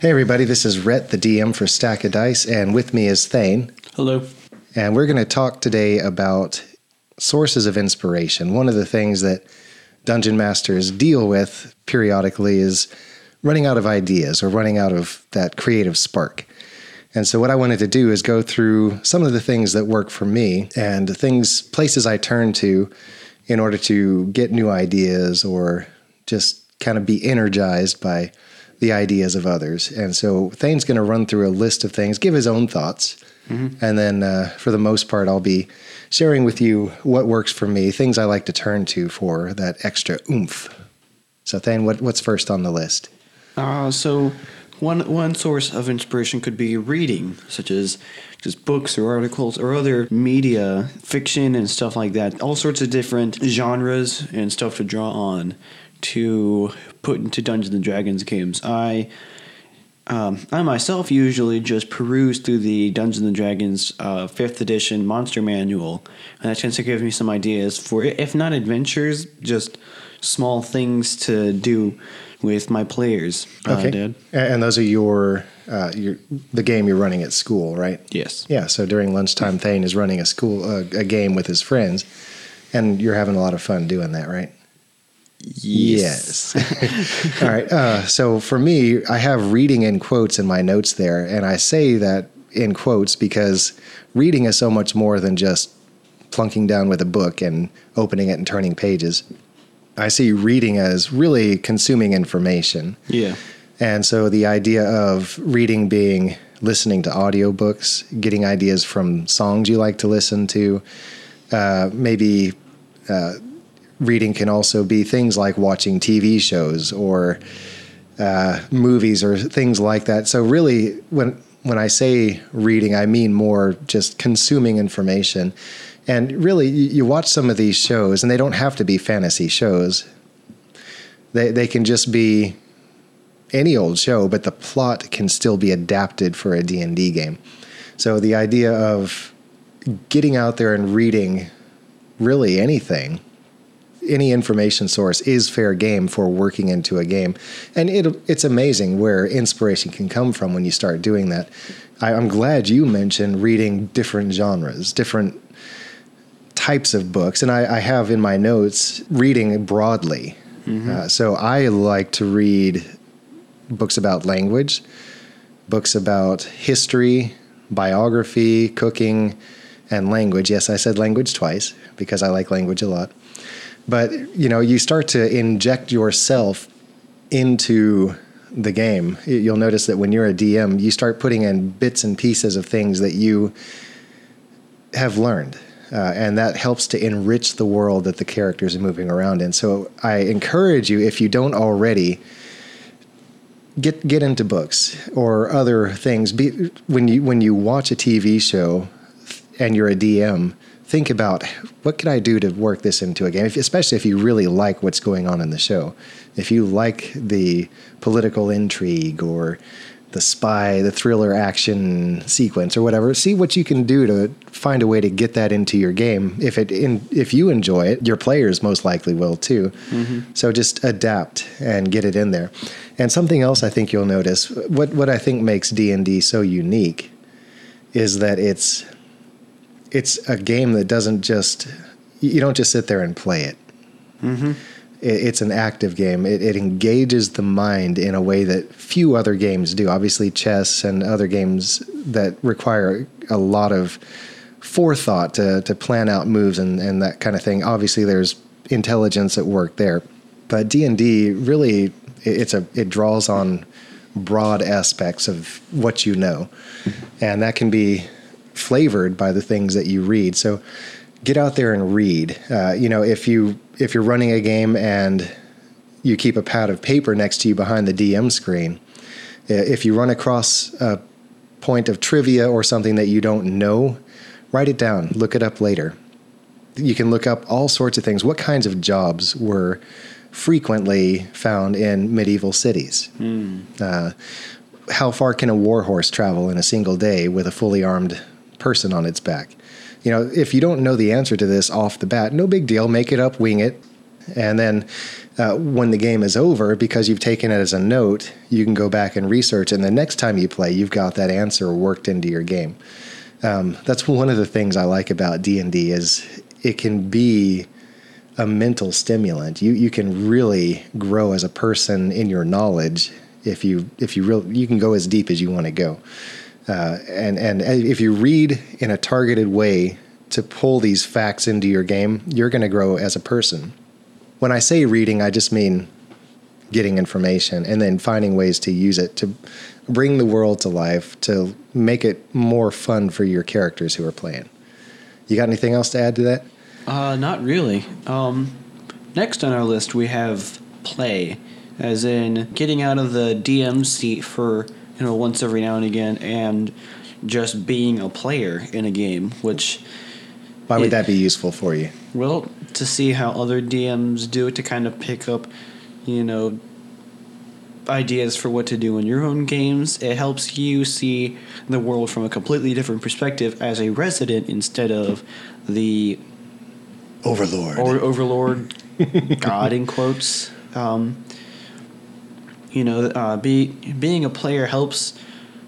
Hey, everybody, this is Rhett, the DM for Stack of Dice, and with me is Thane. Hello. And we're going to talk today about sources of inspiration. One of the things that dungeon masters deal with periodically is running out of ideas or running out of that creative spark. And so, what I wanted to do is go through some of the things that work for me and things, places I turn to in order to get new ideas or just kind of be energized by the ideas of others. And so Thane's going to run through a list of things, give his own thoughts. Mm-hmm. And then uh, for the most part, I'll be sharing with you what works for me, things I like to turn to for that extra oomph. So, Thane, what, what's first on the list? Uh, so, one, one source of inspiration could be reading, such as just books or articles or other media, fiction and stuff like that. All sorts of different genres and stuff to draw on to put into Dungeons and Dragons games. I um, I myself usually just peruse through the Dungeons and Dragons uh, fifth edition monster manual, and that tends to give me some ideas for, if not adventures, just small things to do with my players. Uh, okay, uh, and those are your uh, your the game you're running at school, right? Yes. Yeah. So during lunchtime, Thane is running a school uh, a game with his friends, and you're having a lot of fun doing that, right? Yes. yes. All right. Uh, so for me, I have reading in quotes in my notes there, and I say that in quotes because reading is so much more than just plunking down with a book and opening it and turning pages. I see reading as really consuming information. Yeah. And so the idea of reading being listening to audiobooks, getting ideas from songs you like to listen to, uh, maybe uh, reading can also be things like watching TV shows or uh, movies or things like that. So really, when when I say reading, I mean more just consuming information. And really, you watch some of these shows, and they don't have to be fantasy shows. They they can just be any old show, but the plot can still be adapted for a D and D game. So the idea of getting out there and reading really anything any information source is fair game for working into a game. And it, it's amazing where inspiration can come from when you start doing that. I, I'm glad you mentioned reading different genres, different types of books. And I, I have in my notes reading broadly. Mm-hmm. Uh, so I like to read books about language, books about history, biography, cooking, and language. Yes, I said language twice because I like language a lot. But you know, you start to inject yourself into the game. You'll notice that when you're a DM, you start putting in bits and pieces of things that you have learned. Uh, and that helps to enrich the world that the characters are moving around in. So I encourage you, if you don't already, get get into books or other things. Be, when you when you watch a TV show and you're a DM, think about what could I do to work this into a game, if, especially if you really like what's going on in the show. If you like the political intrigue or the spy, the thriller action sequence or whatever, see what you can do to find a way to get that into your game. If it in, if you enjoy it, your players most likely will too. Mm-hmm. So just adapt and get it in there. And something else I think you'll notice, what what I think makes D&D so unique is that it's it's a game that doesn't just you don't just sit there and play it. Mm-hmm. it it's an active game. It, it, engages the mind in a way that few other games do. Obviously, chess and other games that require a lot of forethought to to plan out moves and and that kind of thing. Obviously, there's intelligence at work there, but D and D really it's a it draws on broad aspects of what you know, and that can be flavored by the things that you read. So get out there and read. Uh, you know, if you if you're running a game and you keep a pad of paper next to you behind the DM screen, if you run across a point of trivia or something that you don't know, write it down. Look it up later. You can look up all sorts of things. What kinds of jobs were frequently found in medieval cities? Mm. Uh, how far can a warhorse travel in a single day with a fully armed person on its back. You know, if you don't know the answer to this off the bat, no big deal. Make it up, wing it. And then uh, when the game is over, because you've taken it as a note, you can go back and research. And the next time you play, you've got that answer worked into your game. Um, that's one of the things I like about D and D is it can be a mental stimulant. You you can really grow as a person in your knowledge if you if you real you can go as deep as you want to go. Uh, and and if you read in a targeted way to pull these facts into your game, you're going to grow as a person. When I say reading, I just mean getting information and then finding ways to use it to bring the world to life to make it more fun for your characters who are playing. You got anything else to add to that? Uh, not really. Um, next on our list, we have play, as in getting out of the DM seat for you know once every now and again, and just being a player in a game. Which why would it, that be useful for you? Well, to see how other DMs do it, to kind of pick up, you know, ideas for what to do in your own games. It helps you see the world from a completely different perspective as a resident instead of the overlord or overlord god in quotes. Um, you know, uh, be, being a player helps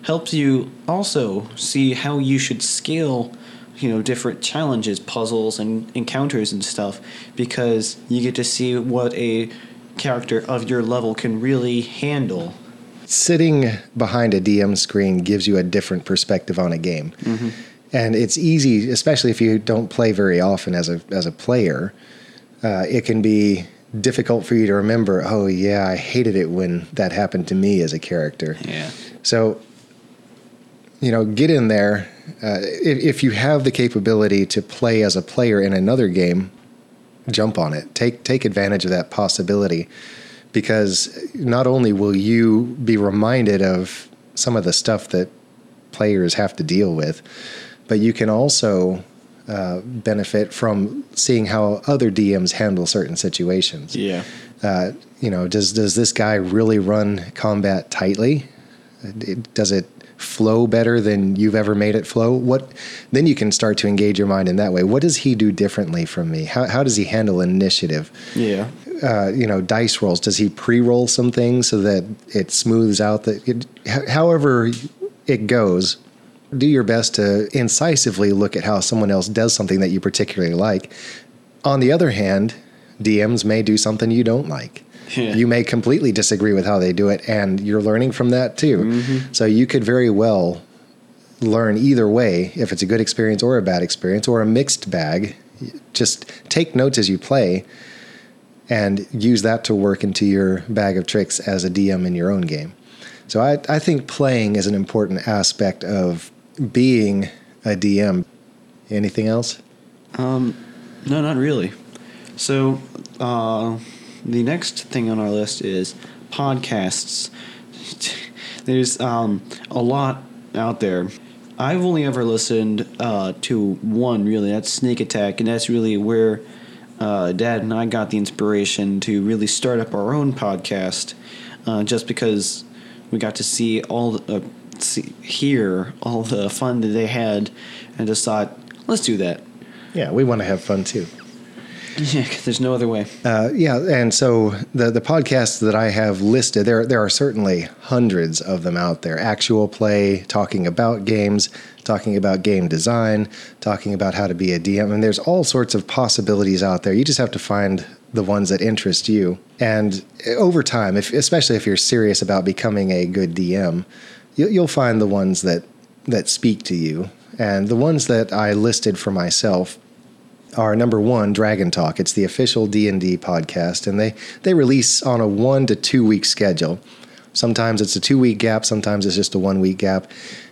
helps you also see how you should scale you know different challenges puzzles and encounters and stuff because you get to see what a character of your level can really handle. Sitting behind a DM screen gives you a different perspective on a game. Mm-hmm. And it's easy, especially if you don't play very often as a as a player. Uh, it can be difficult for you to remember. Oh yeah, I hated it when that happened to me as a character. Yeah. So, you know, get in there. Uh, if, if you have the capability to play as a player in another game, jump on it. Take take advantage of that possibility because not only will you be reminded of some of the stuff that players have to deal with, but you can also uh, benefit from seeing how other DMs handle certain situations. Yeah. Uh, you know, does does this guy really run combat tightly? Does it flow better than you've ever made it flow what then you can start to engage your mind in that way what does he do differently from me how, how does he handle initiative yeah uh, you know dice rolls does he pre-roll some things so that it smooths out that it, however it goes do your best to incisively look at how someone else does something that you particularly like on the other hand dms may do something you don't like yeah. You may completely disagree with how they do it, and you're learning from that too. Mm-hmm. So you could very well learn either way if it's a good experience or a bad experience or a mixed bag. Just take notes as you play and use that to work into your bag of tricks as a DM in your own game. So I, I think playing is an important aspect of being a DM. Anything else? Um, no, not really. So, uh, the next thing on our list is podcasts. There's um, a lot out there. I've only ever listened uh, to one, really. That's Sneak Attack, and that's really where uh, Dad and I got the inspiration to really start up our own podcast, uh, just because we got to see all, see, hear all the fun that they had, and just thought, let's do that. Yeah, we want to have fun too. Yeah, there's no other way. Uh, yeah, and so the the podcasts that I have listed, there there are certainly hundreds of them out there. Actual play, talking about games, talking about game design, talking about how to be a DM, and there's all sorts of possibilities out there. You just have to find the ones that interest you. And over time, if especially if you're serious about becoming a good DM, you'll find the ones that that speak to you. And the ones that I listed for myself are number one dragon talk. It's the official d&d podcast and they they release on a one to two week schedule. Sometimes it's a two week gap sometimes it's just a one week gap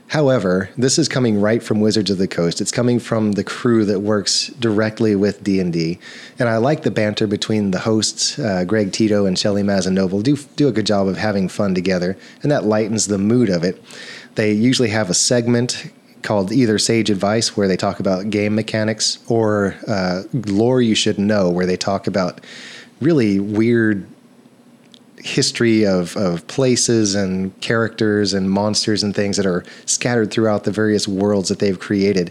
however this is coming right from wizards of the coast. It's coming from the crew that works directly with d&d and i like the banter between the hosts uh, greg tito and shelly mazzanoble. Do, do a good job of having fun together and that lightens the mood of it. They usually have a segment called either Sage Advice, where they talk about game mechanics, or uh, Lore You Should Know, where they talk about really weird history of, of places and characters and monsters and things that are scattered throughout the various worlds that they've created.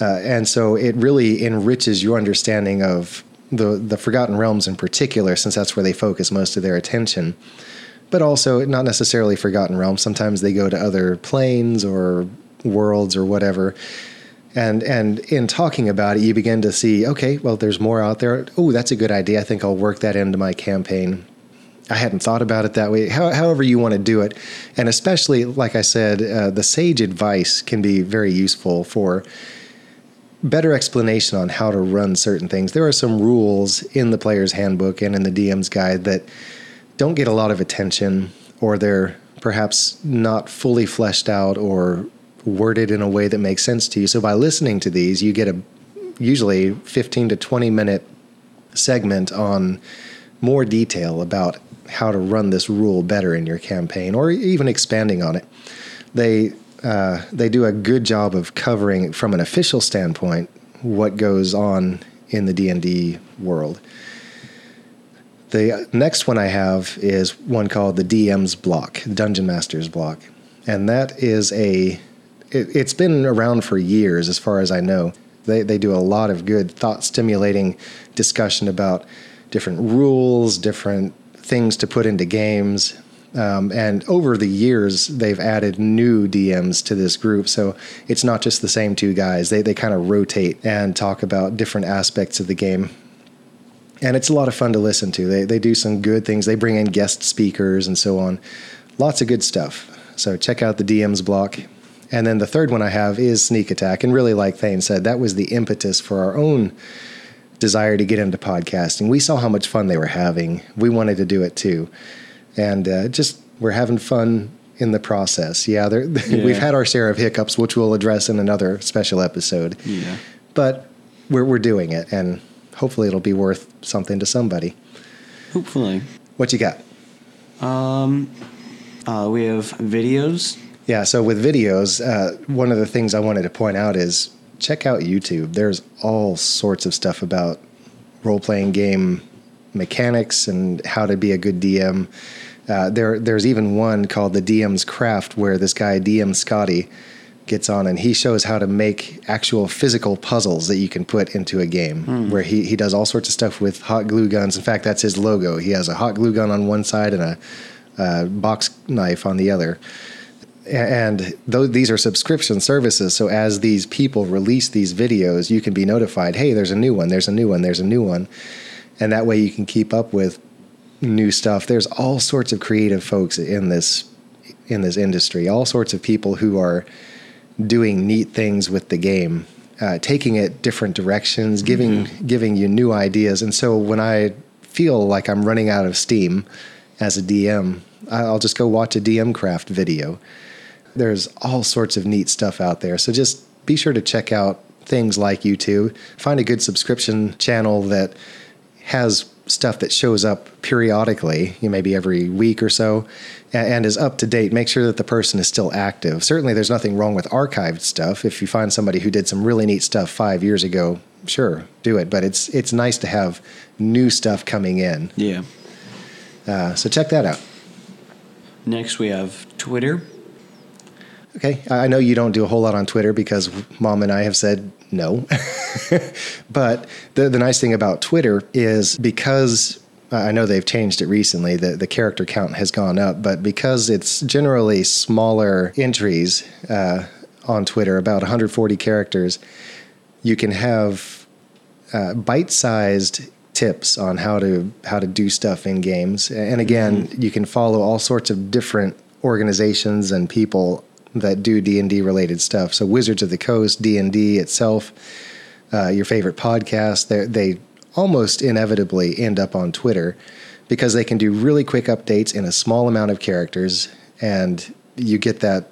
Uh, and so it really enriches your understanding of the the Forgotten Realms in particular, since that's where they focus most of their attention. But also not necessarily Forgotten Realms. Sometimes they go to other planes or worlds or whatever. And and in talking about it, you begin to see, okay, well, there's more out there. Oh, that's a good idea. I think I'll work that into my campaign. I hadn't thought about it that way. How, however, you want to do it, and especially, like I said, uh, the sage advice can be very useful for better explanation on how to run certain things. There are some rules in the player's handbook and in the DM's guide that don't get a lot of attention, or they're perhaps not fully fleshed out or worded in a way that makes sense to you. So by listening to these, you get a usually 15 to 20 minute segment on more detail about how to run this rule better in your campaign or even expanding on it. They uh, they do a good job of covering from an official standpoint what goes on in the D&D world. The next one I have is one called the DM's block, Dungeon Master's block. And that is a it, has been around for years as far as I know. They they do a lot of good thought stimulating discussion about different rules, different things to put into games, um, and over the years, they've added new DMs to this group. So it's not just the same two guys. They, they kind of rotate and talk about different aspects of the game. And it's a lot of fun to listen to. They, they do some good things. They bring in guest speakers and so on. Lots of good stuff. So check out the DM's block. And then the third one I have is Sneak Attack. And really, like Thane said, that was the impetus for our own desire to get into podcasting. We saw how much fun they were having. We wanted to do it too and uh, just we're having fun in the process. Yeah, yeah, we've had our share of hiccups, which we'll address in another special episode. Yeah, but we're we're doing it, and hopefully it'll be worth something to somebody. Hopefully. What you got? Um, uh, we have videos. Yeah, so with videos, uh, one of the things I wanted to point out is check out YouTube. There's all sorts of stuff about role playing game mechanics and how to be a good DM. Uh, there, there's even one called the DM's Craft where this guy DM Scotty gets on and he shows how to make actual physical puzzles that you can put into a game. Mm. Where he he does all sorts of stuff with hot glue guns. In fact, that's his logo. He has a hot glue gun on one side and a, a box knife on the other. And though these are subscription services, so as these people release these videos, you can be notified. Hey, there's a new one. There's a new one. There's a new one and that way you can keep up with new stuff. There's all sorts of creative folks in this in this industry, all sorts of people who are doing neat things with the game, uh, taking it different directions, giving mm-hmm. giving you new ideas. And so when I feel like I'm running out of steam as a DM, I'll just go watch a DM craft video. There's all sorts of neat stuff out there. So just be sure to check out things like YouTube. Find a good subscription channel that has stuff that shows up periodically, you know, maybe every week or so, and, and, is up to date. Make sure that the person is still active. Certainly, there's nothing wrong with archived stuff. If you find somebody who did some really neat stuff five years ago, sure, do it. But it's it's nice to have new stuff coming in. Yeah. Uh, so check that out. Next, we have Twitter. Okay, I know you don't do a whole lot on Twitter because mom and I have said no. but the, the nice thing about Twitter is because I know they've changed it recently, the, the character count has gone up, but because it's generally smaller entries uh, on Twitter, about 140 characters, you can have uh, bite sized tips on how to how to do stuff in games. And again, mm-hmm. you can follow all sorts of different organizations and people that do D and D related stuff. So Wizards of the Coast, D and D itself, uh, your favorite podcast, they almost inevitably end up on Twitter because they can do really quick updates in a small amount of characters, and you get that.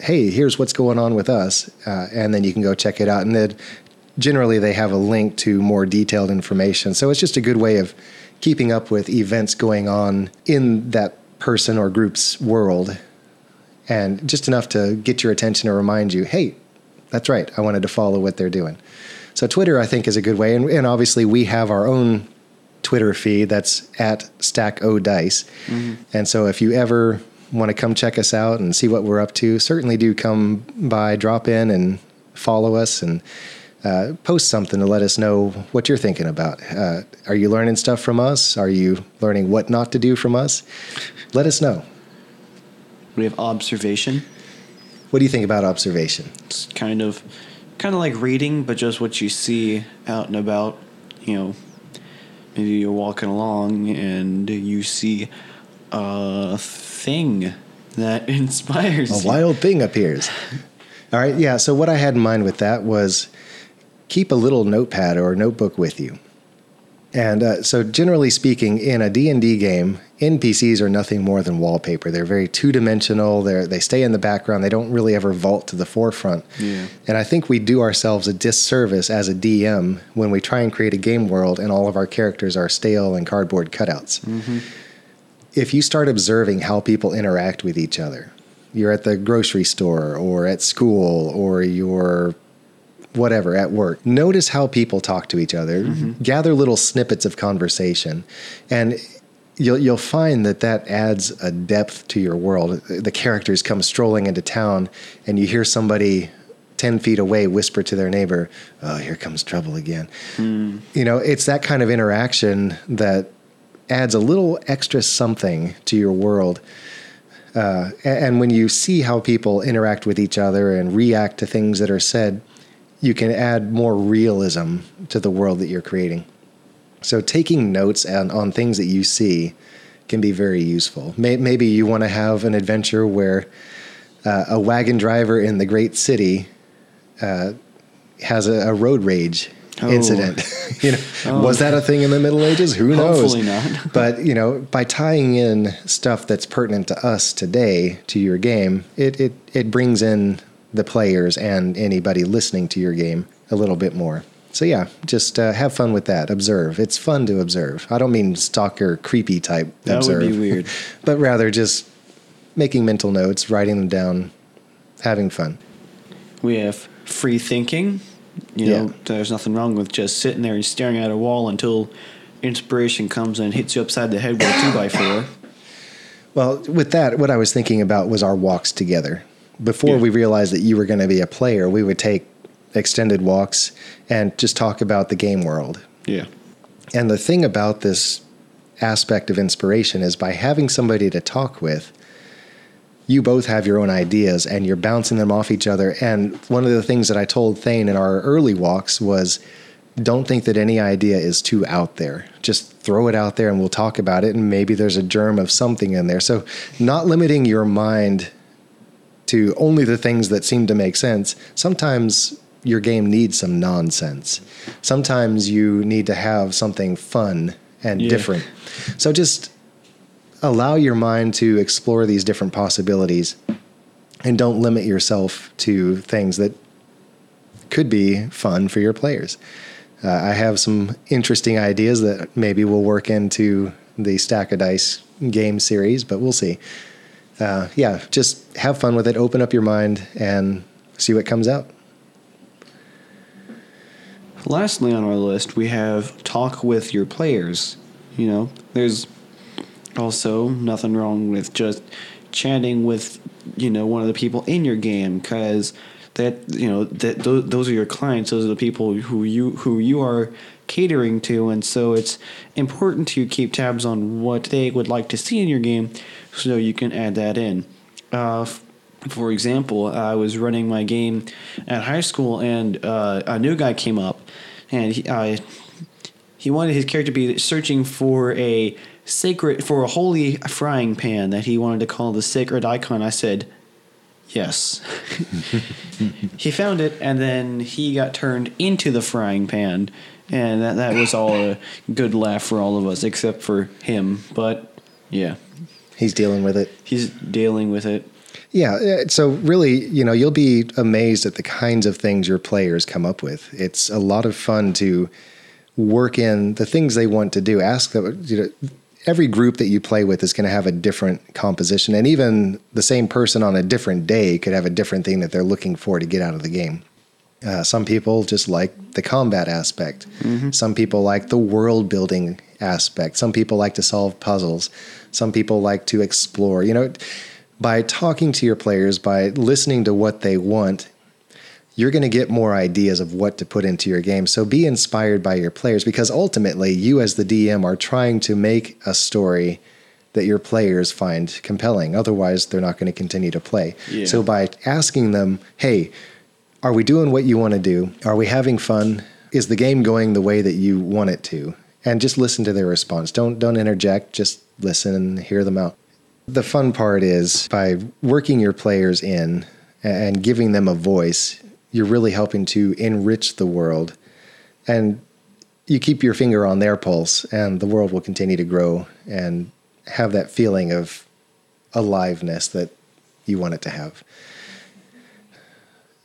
Hey, here's what's going on with us, uh, and then you can go check it out. And then generally they have a link to more detailed information. So it's just a good way of keeping up with events going on in that person or group's world and just enough to get your attention or remind you, hey, that's right, I wanted to follow what they're doing. So Twitter, I think, is a good way, and, and obviously we have our own Twitter feed that's at Stack O Dice, mm-hmm. and so if you ever want to come check us out and see what we're up to, certainly do come by, drop in, and follow us, and uh, post something to let us know what you're thinking about. Uh, are you learning stuff from us? Are you learning what not to do from us? Let us know. We have observation. What do you think about observation? It's kind of kind of like reading, but just what you see out and about. You know, maybe you're walking along and you see a thing that inspires A you. wild thing appears. All right, yeah. So what I had in mind with that was keep a little notepad or notebook with you. And uh, so, generally speaking, in a D&D game, NPCs are nothing more than wallpaper. They're very two-dimensional. They they stay in the background. They don't really ever vault to the forefront. Yeah. And I think we do ourselves a disservice as a DM when we try and create a game world and all of our characters are stale and cardboard cutouts. If you start observing how people interact with each other, you're at the grocery store or at school or you're whatever at work. Notice how people talk to each other. Gather little snippets of conversation, and you'll you'll find that that adds a depth to your world. The characters come strolling into town, and you hear somebody. 10 feet away whisper to their neighbor oh here comes trouble again you know it's that kind of interaction that adds a little extra something to your world uh, and when you see how people interact with each other and react to things that are said, you can add more realism to the world that you're creating. So, taking notes on, on things that you see can be very useful. May, maybe you want to have an adventure where uh, a wagon driver in the great city uh, has a, a road rage Oh. incident. you know, Oh. was that a thing in the Middle Ages? Who knows? Hopefully not. but you know, by tying in stuff that's pertinent to us today to your game, it it it brings in the players and anybody listening to your game a little bit more. So yeah, just uh, have fun with that. Observe. It's fun to observe. I don't mean stalker, creepy type That observe. would be weird. but rather just making mental notes, writing them down, having fun. We have free thinking. You Yeah. know, there's nothing wrong with just sitting there and staring at a wall until inspiration comes and hits you upside the head with a two by four. Well, with that, what I was thinking about was our walks together. Before Yeah. we realized that you were going to be a player, we would take extended walks and just talk about the game world. Yeah. And the thing about this aspect of inspiration is by having somebody to talk with, you both have your own ideas and you're bouncing them off each other. And one of the things that I told Thane in our early walks was don't think that any idea is too out there. Just throw it out there and we'll talk about it. And maybe there's a germ of something in there. So, not limiting your mind to only the things that seem to make sense. Sometimes your game needs some nonsense. Sometimes you need to have something fun and Yeah. different. So just allow your mind to explore these different possibilities and don't limit yourself to things that could be fun for your players. Uh, I have some interesting ideas that maybe will work into the Stack of Dice game series, but we'll see. Uh, yeah, just have fun with it, open up your mind, and see what comes out. Lastly on our list, we have talk with your players. You know, there's also nothing wrong with just chatting with, you know, one of the people in your game because that, you know, that those, those are your clients. Those are the people who you who you are catering to, and so it's important to keep tabs on what they would like to see in your game, so you can add that in. Uh, for example, I was running my game at high school, and uh, a new guy came up, and he, I, he wanted his character to be searching for a sacred, for a holy frying pan that he wanted to call the sacred icon. I said, yes. he found it, and then he got turned into the frying pan, and that, that was all a good laugh for all of us, except for him. But yeah, He's dealing with it. he's dealing with it. Yeah. uh, So really, you know, you'll be amazed at the kinds of things your players come up with. It's a lot of fun to work in the things they want to do. Ask them. You know, every group that you play with is going to have a different composition, and even the same person on a different day could have a different thing that they're looking for to get out of the game. Uh, some people just like the combat aspect. Some people like the world building aspect. Some people like to solve puzzles. Some people like to explore. You know, by talking to your players, by listening to what they want, you're going to get more ideas of what to put into your game. So be inspired by your players because ultimately, you as the DM are trying to make a story that your players find compelling. Otherwise, they're not going to continue to play. Yeah. So by asking them, hey, are we doing what you want to do? Are we having fun? Is the game going the way that you want it to? And just listen to their response. Don't don't interject. Just listen and hear them out. The fun part is by working your players in and giving them a voice, you're really helping to enrich the world. And you keep your finger on their pulse, and the world will continue to grow and have that feeling of aliveness that you want it to have.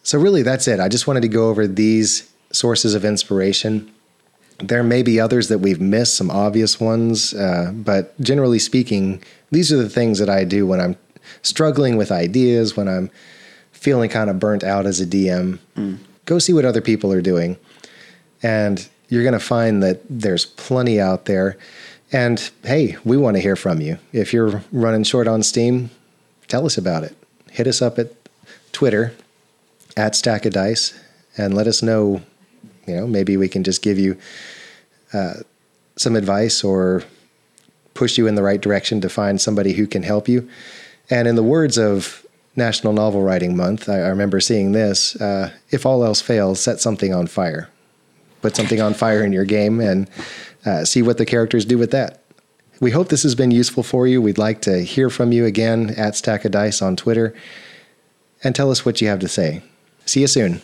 So, really, that's it. I just wanted to go over these sources of inspiration. There may be others that we've missed, some obvious ones, uh, but generally speaking, these are the things that I do when I'm struggling with ideas, when I'm feeling kind of burnt out as a DM. Mm. Go see what other people are doing. And you're going to find that there's plenty out there. And hey, we want to hear from you. If you're running short on Steam, tell us about it. Hit us up at Twitter at Stack of Dice and let us know. You know, maybe we can just give you uh, some advice or push you in the right direction to find somebody who can help you. And in the words of National Novel Writing Month, I, I remember seeing this uh, if all else fails, set something on fire. Put something on fire in your game and uh, see what the characters do with that. We hope this has been useful for you. We'd like to hear from you again at Stack of Dice on Twitter and tell us what you have to say. See you soon.